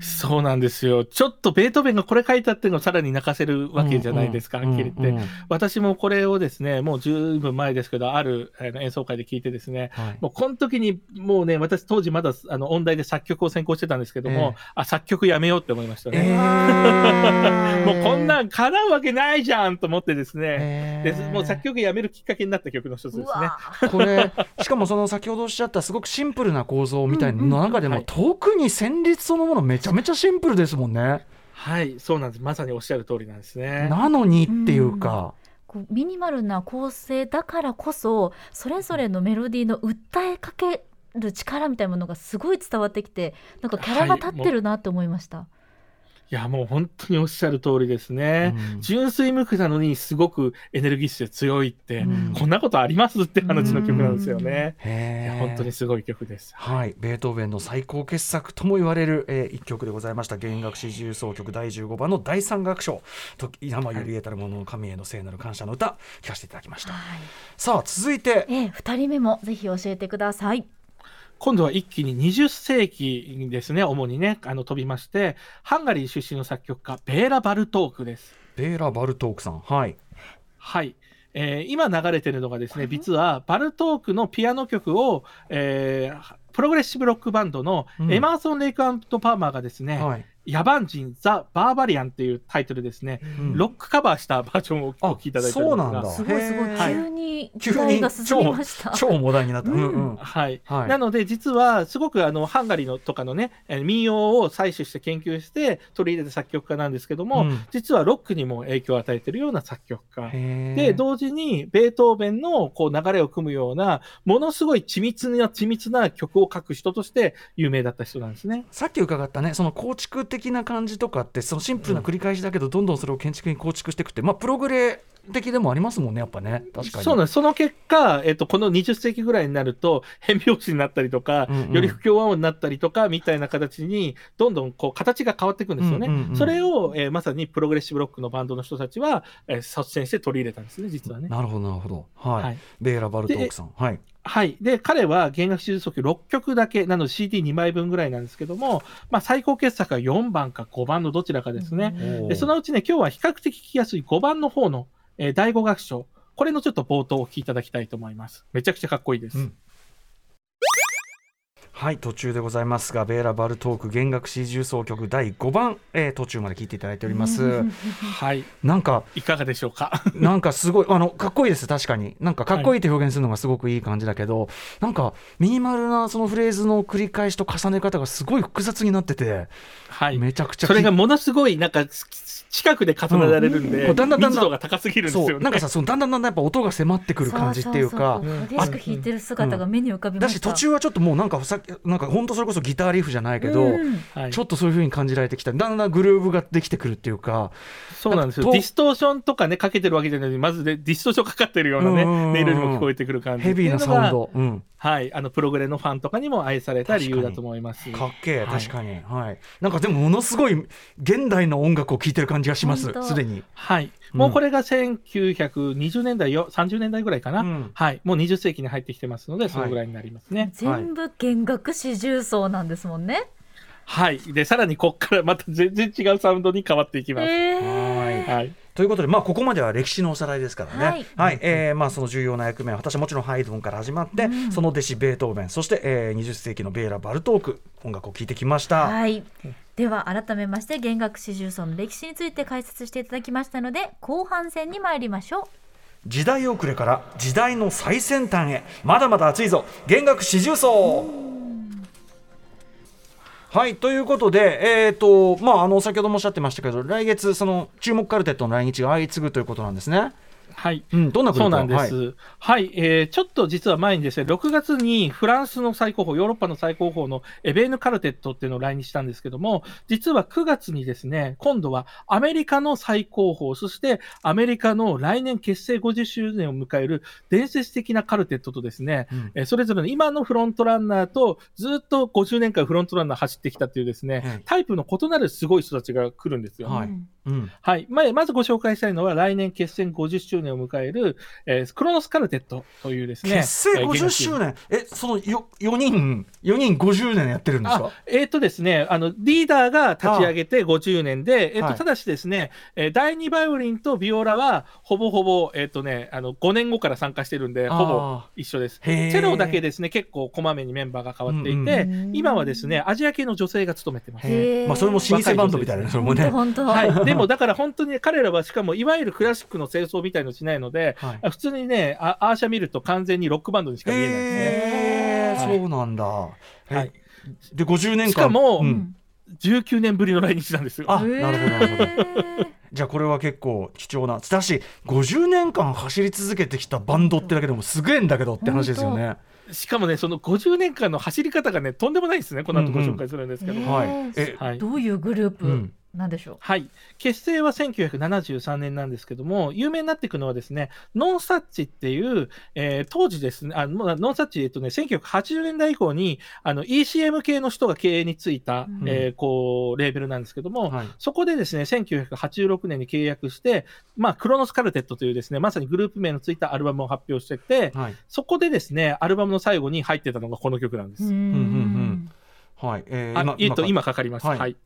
D: そうなんですよ。ちょっとベートーベンがこれ書いたっていうのをさらに泣かせるわけじゃないですか、はっきり言って。
B: うんうん
D: 私もこれをですね、もう十分前ですけど、あるあの演奏会で聞いてですね、
B: はい
D: もうこの時にもうね、私当時まだあの音大で作曲を専攻してたんですけども、
B: ええ
D: あ、作曲やめようって思いました
B: え
D: ね。
B: ー (laughs)
D: もうこんなん叶うわけないじゃんと思ってですね、で
B: えー
D: もう作曲やめるきっかけになった曲の一つ
C: う
D: ですね。
C: わ
B: これしかもその先ほどおっしゃったすごくシンプルな構造みたいなの中でも、
D: はい
B: 特に旋律そのものめちゃめちゃシンプルですもんね。
D: はい、そうなんです。まさにおっしゃる通りなんですね。
B: なのにっていうか、
C: こうミニマルな構成だからこそそれぞれのメロディーの訴えかける力みたいなものがすごい伝わってきてなんかキャラが立ってるなって思いました。
D: いや、もう本当におっしゃる通りですね。
B: うん
D: 純粋無垢なのにすごくエネルギッシュで強いって、
C: うん
D: こんなことありますって話の曲なんですよね。い
B: へー
D: や本当にすごい曲です。
B: はい、ベートーベンの最高傑作とも言われる、えー一曲でございました弦楽四重奏曲第15番の第三楽章「時山より言えたるものの神への聖なる感謝の歌」聞かせていただきました。
C: はい
B: さあ続いて
C: ええ、2人目もぜひ教えてください。
D: 今度は一気に20世紀にですね、主にね、あの飛びまして、ハンガリー出身の作曲家、ベーラ・バルトークです。
B: ベーラ・バルトークさんはい
D: はい。えー今流れてるのがですね、実はバルトークのピアノ曲を、えープログレッシブロックバンドの
B: うん
D: エマーソン・レイクパーマーがですね、
B: はい、
D: 野蛮人ザ・バーバリアンっていうタイトルですね、
B: うん。
D: ロックカバーしたバージョンをお
B: あ
D: 聴きいただいて
B: そうなんだ。
C: すごいすごい。
B: へー
C: 急に時代が進みました。
B: 超モダンになった、うん。うん
D: はい、
B: はい。
D: なので実はすごくあのハンガリーのとかのねえー民謡を採取して研究して取り入れた作曲家なんですけども、
B: うん。
D: 実はロックにも影響を与えているような作曲家。で同時にベートーベンのこう流れを組むようなものすごい緻密な緻密な曲を書く人として有名だった人なんですね。
B: さっき伺ったねその構築的な感じとかってそのシンプルな繰り返しだけど、どんどんそれを建築に構築していくってまあプログレ的でもありますもんねやっぱね。確かに。
D: そうなんです。その結果、えっと、この20世紀ぐらいになると、変拍子になったりとか、
B: うんうん。
D: より不協和音になったりとか、みたいな形に、どんどんこう、形が変わっていくんですよね。
B: うんうんうん
D: それを、えーまさにプログレッシブロックのバンドの人たちは、えー率先して取り入れたんですね、実はね。
B: なるほどなるほど。はい、
D: はい。
B: ベーラ・バルトークさん。はい。
D: はい。で、彼は弦楽四重奏曲6曲だけ、なので CD2 枚分ぐらいなんですけども、まあ、最高傑作は4番か5番のどちらかですね。でそのうちね、今日は比較的聴きやすい5番の方の、えー第5楽章。これのちょっと冒頭をお聞きいただきたいと思います。めちゃくちゃかっこいいです。
B: うんはい途中でございますがベーラ・バルトーク弦楽四重奏曲第5番、えー途中まで聞いていただいております。(laughs)
D: はい。
B: なんか
D: いかがでしょうか？(laughs)
B: なんかすごいあのかっこいいです確かに。なんかかっこいいって表現するのがすごくいい感じだけど、なんかミニマルなそのフレーズの繰り返しと重ね方がすごい複雑になってて
D: はい。
B: めちゃくちゃ
D: それがものすごい、なんか、つ近くで重ねられるんで、
B: うん。だんだんだんだん
D: 密度が高すぎるんですよね。
B: なんかさそのだんだんだんだんやっぱ音が迫ってくる感じっていうか。
C: そそそう。激しく弾いてる姿が目に浮かびま
B: だし
C: した、
B: 途中はちょっともうなんかさなんか本当それこそギターリフじゃないけど、
C: うん
D: はい
B: ちょっとそういう風に感じられてきただんだんグルーヴができてくるっていうか
D: そうなんですよ。
B: と
D: ディストーションとかね、かけてるわけじゃないのに、まずね、ディストーションかかってるようなね、音色にも聞こえてくる感じ。
B: ヘビーなサウンド、うん、
D: はい。あの、プログレのファンとかにも愛された理由だと思います。
B: かっけえ
D: はい
B: 確かに、はいなんかでもものすごい現代の音楽を聴いてる感じがしますすでに。
D: はい。
B: うん
D: もうこれが1920年代よ、30年代ぐらいかな。
B: うん
D: はい。もう20世紀に入ってきてますので、そのぐらいになりますね。
C: 全部弦楽四重奏なんですもんね、
D: はい。で、さらにこっからまた全然違うサウンドに変わっていきます。
C: えー
D: はい。
B: ということで、まあ、ここまでは歴史のおさらいですからね、
C: は
B: はい。いえーまあ、その重要な役目を果たしもちろんハイドンから始まって、
C: うん。
B: その弟子ベートーベンそして、えー、20世紀のベーラ・バルトーク音楽を聴いてきました。
C: はい。では改めまして弦楽四重奏の歴史について解説していただきましたので後半戦に参りましょう。
B: 時代遅れから時代の最先端へ。まだまだ熱いぞ。弦楽四重奏はいということで、えーとまあ、あの先ほどもおっしゃってましたけど来月その注目カルテットの来日が相次ぐということなんですね。
D: はい。
B: うん、どんなグループ
D: そうなんで
B: はい。
D: す。はい、えーちょっと実は前にですね、6月にフランスの最高峰、ヨーロッパの最高峰のエベーヌ・カルテットっていうのを来日したんですけども、実は9月にですね、今度はアメリカの最高峰、そしてアメリカの来年結成50周年を迎える伝説的なカルテットとですね、
B: うん。
D: えーそれぞれの今のフロントランナーとずっと50年間フロントランナー走ってきたっていうですね、
B: はい
D: タイプの異なるすごい人たちが来るんですよ。
B: はい
D: はい。まあまずご紹介したいのは、来年結成50周年を迎える、えークロノスカルテットというですね。
B: 結成
D: えー
B: 50周年、えそのよ4人、4人50年やってるんですか？
D: あえっ、とですね、あの、リーダーが立ち上げて50年で、えっ、と、
B: はい。
D: ただしですね、えー第2バイオリンとビオラは、ほぼほぼ、えっ、とね、あの、5年後から参加してるんで、ほぼ
B: あ
D: 一緒です。チェロだけですね、結構こまめにメンバーが変わっていて、
B: うん
C: うん。
D: 今はですね、アジア系の女性が務めてます。
B: へー。まあ、それも老舗バンドみたいなね、それもね。
C: 本当
D: はい、でもだから本当に彼らはしかもいわゆるクラシックの清掃みたいのしないので、
B: はい
D: あ普通にねあアーシャ見ると完全にロックバンドにしか見えないですね。はい
B: そうなんだ。え
D: はい
B: で50年間
D: しかも
B: うん
D: 19年ぶりの来日なんですよ。
B: あなるほどなるほど。じゃあこれは結構貴重なだし50年間走り続けてきたバンドってだけでもすげえんだけどって話ですよね。
D: しかもねその50年間の走り方がねとんでもないですねこの後ご紹介するんですけど。
C: うんうん
B: はい
C: え。
B: え
D: はい
C: どういうグループ？
B: うん
C: なんでしょう？
D: はい。結成は1973年なんですけども、有名になっていくのはですね、ノンサッチっていう、えー当時ですね、あもうノンサッチ、えっとね、1980年代以降に、あの、ECM 系の人が経営についた、
C: うん
D: えーこう、レーベルなんですけども、
B: はい
D: そこでですね、1986年に契約して、まあ、クロノスカルテットというですね、まさにグループ名のついたアルバムを発表してて、
B: はい
D: そこでですね、アルバムの最後に入ってたのがこの曲なんです。
C: うん
B: うんはい。えー
D: あ、えっと、今かかります。
B: はい
D: はい。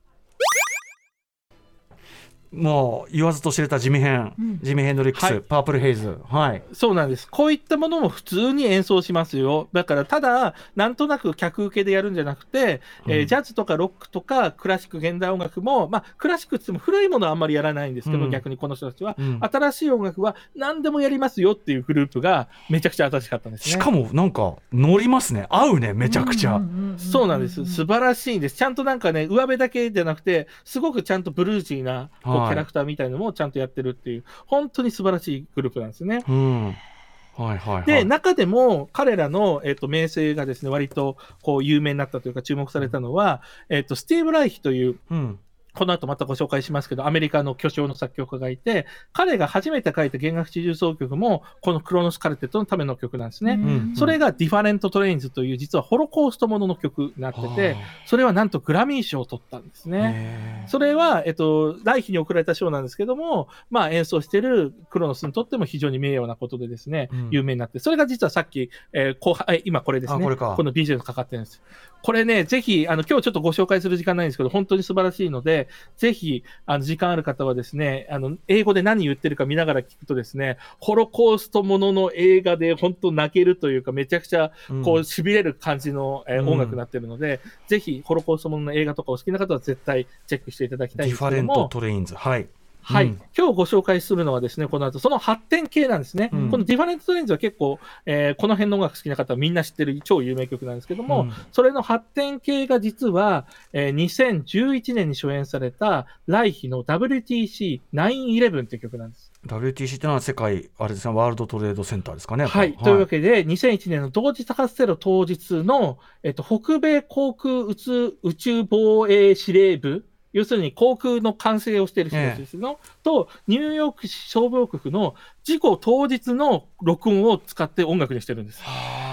B: もう言わずと知れた地味編、
C: うん
B: ジミヘンドリックス、
D: はい
B: パープルヘイズ、はい。
D: そうなんです。こういったものも普通に演奏しますよ。だから、ただ、なんとなく客受けでやるんじゃなくて、えー
B: うん
D: ジャズとかロックとかクラシック現代音楽も、まあ、クラシックって言っても古いものはあんまりやらないんですけど、
B: うん
D: 逆にこの人たちは、
B: うん
D: 新しい音楽は何でもやりますよっていうグループがめちゃくちゃ新しかったんですね。
B: しかもなんか乗りますね合うねめちゃくちゃ、
D: そうなんです。素晴らしいんです。ちゃんとなんかね、上辺だけじゃなくて、すごくちゃんとブルージーなキャラクターみたいのもちゃんとやってるっていう、本当に素晴らしいグループなんですね。
B: うん。はいはいはい。
D: で、中でも彼らの、えっと名声がですね、割とこう有名になったというか注目されたのは、えっとスティーブ・ライヒという、
B: うん
D: この後またご紹介しますけど、アメリカの巨匠の作曲家がいて、彼が初めて書いた弦楽四重奏曲も、このクロノスカルテットのための曲なんですね。
B: ん
D: それが Different Trains という実はホロコーストものの曲になってて、それはなんとグラミー賞を取ったんですね。
B: ね
D: それは、えっと、ライヒに贈られた賞なんですけども、まあ演奏してるクロノスにとっても非常に名誉なことでですね、
B: うん
D: 有名になって、それが実はさっき、えー後半、え今これですね。
B: あこれか
D: のかかってるんです。これね、ぜひ、あの、今日ちょっとご紹介する時間ないんですけど、本当に素晴らしいので、で、ぜひ、あの、時間ある方はですね、あの、英語で何言ってるか見ながら聞くとですね、ホロコーストものの映画で本当泣けるというか、めちゃくちゃ、こう、痺れる感じの、えー
B: うん
D: 音楽になってるので、ぜひ、ホロコーストものの映画とかお好きな方は絶対チェックしていただきたいん
B: ディファレント
D: ですけども、
B: トレインズ。はい。
D: はい、
B: うん
D: 今日ご紹介するのはですね、この後、その発展系なんですね。
B: うん
D: この Different Trains は結構、えーこの辺の音楽好きな方はみんな知ってる超有名曲なんですけども、
B: うん
D: それの発展系が実は、えー2011年に初演されたライヒの WTC911 っていう曲なんです。
B: WTC ってのは世界、あれですね、ワールドトレードセンターですかね。やっぱ
D: は
B: り
D: い。というわけで、2001年の同時多発テロ当日の、えっと、北米航空宇宙宇宙防衛司令部、要するに航空の管制をしている人たちですの、と、ニューヨーク市消防局の事故当日の録音を使って音楽にしてるんです。
B: はあ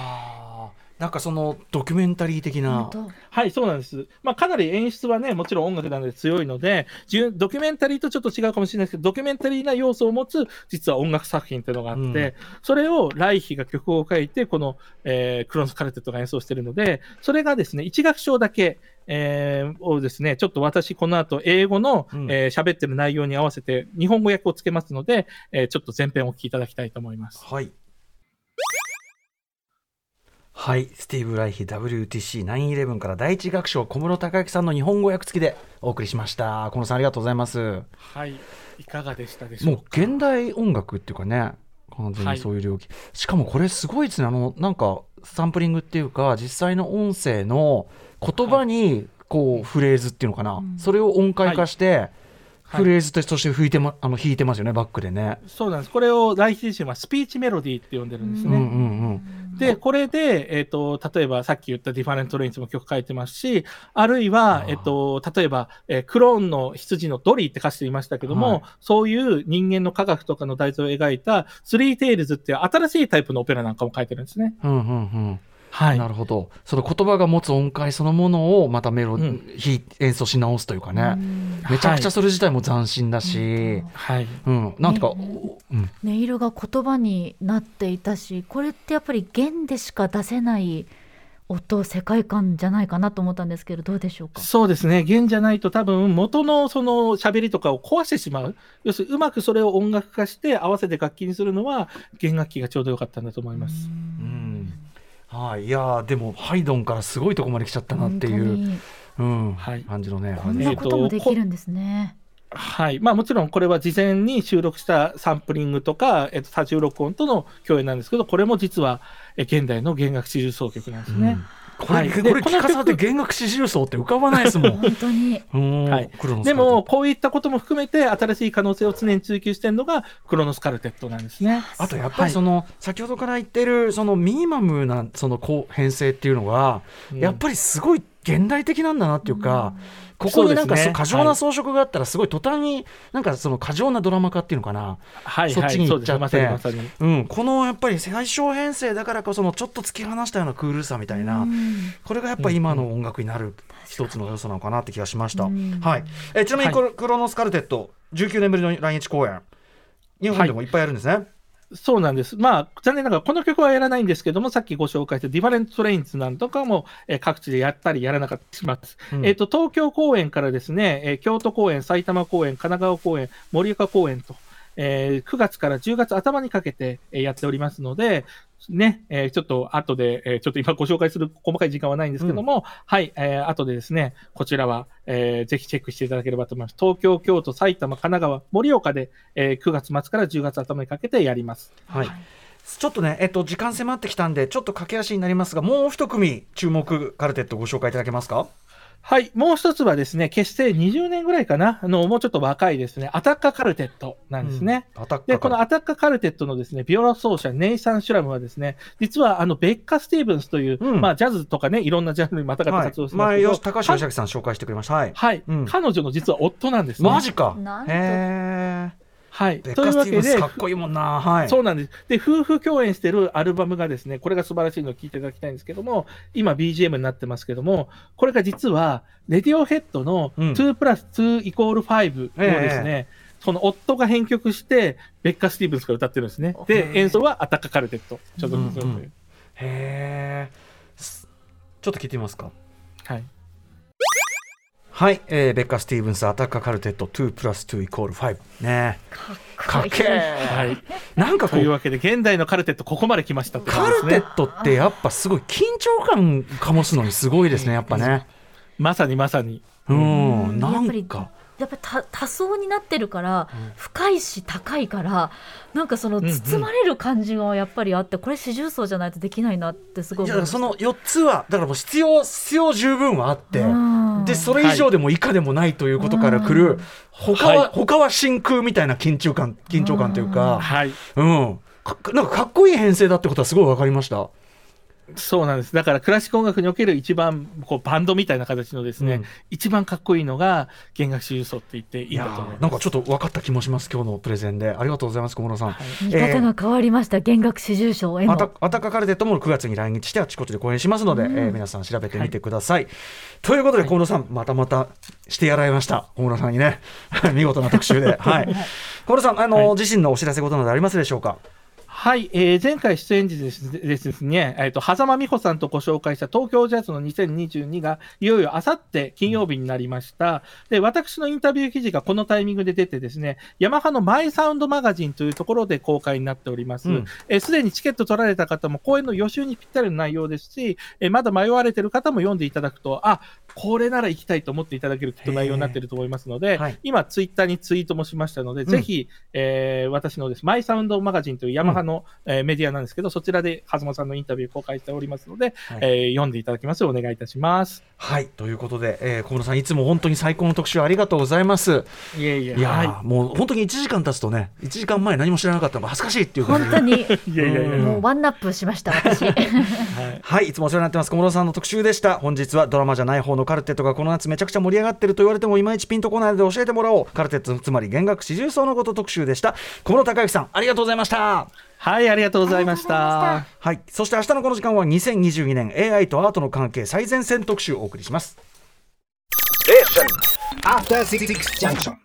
B: なんかそのドキュメンタリー的な
D: はい、そうなんです。まあ、かなり演出はね、もちろん音楽なので強いので、じゅドキュメンタリーとちょっと違うかもしれないですけど、ドキュメンタリーな要素を持つ、実は音楽作品っていうのがあって、
B: うん
D: それをライヒが曲を書いて、この、えークロノスカルテットが演奏してるので、それがですね、一楽章だけ、えーをですね、ちょっと私この後英語の
B: うん
D: えー喋、ってる内容に合わせて日本語訳をつけますので、えーちょっと前編をお聞きいただきたいと思います。
B: はい。はい、スティーブ・ライヒ WTC911 から第一楽章小室孝之さんの日本語訳付きでお送りしました。小室さんありがとうございます。
D: はい。いかがでしたでしょ
B: もう
D: うか
B: 現代音楽っていうかね、完全にそういう領域。しかもこれすごいですね。あの、なんかサンプリングっていうか、実際の音声の言葉にこうフレーズっていうのかな、
C: うん
B: それを音階化して、
D: はい
B: フレーズとして吹いてま、あの弾いてますよね、バックでね。
D: そうなんです。これをライヒ自身はスピーチメロディーって呼んでるんですね。
B: うんうんうん。
D: で、これで、えっ、と、例えばさっき言った Different Trains も曲書いてますし、あるいはえっ、と、例えば、えークローンの羊のドリーって歌詞で言いましたけども、
B: はい
D: そういう人間の科学とかの題材を描いた、スリーテイルズっていう新しいタイプのオペラなんかも書いてるんですね。
B: うんうんうん。
D: はい。
B: なるほど。その言葉が持つ音階そのものをまたメロ、
D: うん
B: 演奏し直すというかね。
C: うん
B: めちゃくちゃそれ自体も斬新だし、
D: はい。
B: うん、なんていうか、
C: ね
B: おうん、
C: 音色が言葉になっていたしこれってやっぱり弦でしか出せない音世界観じゃないかなと思ったんですけどどうでしょうか
D: そうですね。弦じゃないと多分元のその喋りとかを壊してしまう。要するにうまくそれを音楽化して合わせて楽器にするのは弦楽器がちょうど良かったんだと思います。
B: うんはい、いやーでもハイドンからすごいとこまで来ちゃったなっていう、うん
D: はい
B: 感じのね。
C: こんなこともできるんですね。
D: はい。まあもちろんこれは事前に収録したサンプリングとか、えっと、多重録音との共演なんですけど、これも実は、え現代の弦楽四重奏曲なんですね。
B: うんこれ、
D: はい。
B: これ聞かされて
D: 曲。
B: 弦楽四重奏って浮かばないですもん。(laughs)
C: 本当に。
B: うん
D: はい。でも、こういったことも含めて、新しい可能性を常に追求してるのが、クロノスカルテットなんですね。
B: あとやっぱりその、先ほどから言ってるそのミニマムなその編成っていうのが、
D: うん。
B: やっぱりすごい現代的なんだなっていうか、ここになんか
D: ね。
B: 過剰な装飾があったらすごい途端になんかその過剰なドラマ化っていうのかな、
D: はい、
B: そっ
D: はい、
B: ちに行っちゃって。
D: そうですね。ま。
B: うん、このやっぱり最小編成だからこそのちょっと突き放したようなクールさみたいな、
C: うん。
B: これがやっぱり今の音楽になる一つの要素なのかなって気がしました。
C: うん。
B: はい、えちなみにこれは、クロノスカルテット19年ぶりの来日公演。日本でもいっぱいやるんですね。
D: そうなんです。まあ、残念ながらこの曲はやらないんですけども、さっきご紹介した Different Trains なんとかも、えー各地でやったりやらなかったりします。
B: うん
D: えっ、と、東京公演からですね、えー京都公演、埼玉公演、神奈川公演、盛岡公演と、えー9月から10月頭にかけて、えやっておりますので、ね、えーちょっと後で、えーちょっと今ご紹介する細かい時間はないんですけども、はい、えー後でですね、こちらは、えーぜひチェックしていただければと思います。東京、京都、埼玉、神奈川、盛岡で、えー9月末から10月頭にかけてやります。
B: はいちょっとね、えっと、時間迫ってきたんで、ちょっと駆け足になりますが、もう一組、注目カルテットご紹介いただけますか？
D: はい。もう一つはですね、結成20年ぐらいかな。あの、もうちょっと若いですね、アタッカカルテットなんですね。
B: アタッカー
D: で、この
B: カ
D: アタッカカルテットのですね、ビオラ奏者、ネイサン・シュラムはですね、実はあの、ベッカ・スティーブンスという、
B: うん
D: まあ、ジャズとかね、いろんなジャンルにまたがって活動してます
B: 前、
D: けど、
B: よし高橋義明さん紹介してくれました。はい。
D: はい、
B: うん
D: 彼女の実は夫なんですね。
B: マジか。
C: なんと
B: へえ。
D: はい。
B: ベッ
D: というわけで
B: カスティーブンスか、っこいいもんな。はい。
D: そうなんです。で、夫婦共演してるアルバムがですね、これが素晴らしいのを聞いていただきたいんですけども、今 BGM になってますけども、これが実は、レディオヘッドの
B: うん
D: 2プラス2イコール5をですね、その夫が編曲して、ベッカ・スティーブンスが歌ってるんですね。で、演奏はアタッカ・カルテット。ちょっと、
B: うんうん
D: そういう
B: へえ。すちょっと聞いてみますか。
D: はい。
B: はい、えー、ベッカ・スティーブンス、アタッカー・カルテット、2プラス2イコール5。ねかっけえ。
D: はい。
B: なんかことう、
D: いうわけで、現代のカルテット、ここまで来ましたって感
B: カ
D: じですね。
B: ルテットってやっぱすごい緊張感醸すのにすごいですね、やっぱね。
D: まさにまさに。
B: うん、なんか。
C: やっぱり多多層になってるから、深いし高いからなんかその
D: んうん。
C: 包まれる感じがやっぱりあって、これ四重奏じゃないとできないなってすごい思い
B: やその4つはだからもう必要必要十分はあって、
C: うん。
B: でそれ以上でも以下でもないということから来る、他は、
D: はい。
B: 他は真空みたいな緊張感緊張感というか、
D: はい。
B: うん。かなんかかっこいい編成だってことはすごい分かりました？
D: そうなんです。だからクラシック音楽における一番こうバンドみたいな形のですね、
B: うん。
D: 一番かっこいいのが弦楽四重奏って言っていいんだと思います。
B: ーなんかちょっと分かった気もします今日のプレゼンで。ありがとうございます小室さん。
C: 見方が変わりました、弦楽四重奏への。
B: アタアタッカーカルテットも9月に来日してあちこちで公演しますので、えー皆さん調べてみてください。ということで小室さんまたまたしてやられました。小室さんにね。(laughs) 見事な特集で。はい、小室さんあの、
D: はい。
B: 自身のお知らせことなどありますでしょうか？
D: はい、えー前回出演時ですですね、えっ、と、狭間美穂さんとご紹介した東京ジャズの2022が、いよいよあさって金曜日になりました。で、私のインタビュー記事がこのタイミングで出てですね、ヤマハのマイサウンドマガジンというところで公開になっております。
B: うん。
D: えーすでにチケット取られた方も公演の予習にぴったりの内容ですし、えーまだ迷われてる方も読んでいただくと、あ、これなら行きたいと思っていただけるきっと内容になっていると思いますので、
B: はい。
D: 今ツイッターにツイートもしましたので、ぜひ、えー私のです。マイサウンドマガジンというヤマハの、えーメディアなんですけど、そちらで狭間さんのインタビュー公開しておりますので、
B: はい
D: えー読んでいただきます。ようお願いいたします。
B: はい。ということで、えー小室さんいつも本当に最高の特集ありがとうございます。
D: いえいえ、
B: いやー、
D: は
B: もう本当に1時間経つとね1時間前何も知らなかった。のが恥ずかしいっていう感じで。
C: 本当に
D: い。(laughs) いやいやいや、
B: うん
C: もうワンナップしました私。
D: はい。
B: はい、いつもお世話になってます。小室さんの特集でした。本日はドラマじゃない方のカルテットがこの夏めちゃくちゃ盛り上がってると言われてもいまいちピンとこないので教えてもらおう。カルテットつまり弦楽四重奏のこと特集でした。小室孝之さんありがとうございました
D: はい、ありがとうございました。
B: はいそして明日のこの時間は2022年 AI とアートの関係最前線特集をお送りします
E: After Six Junction.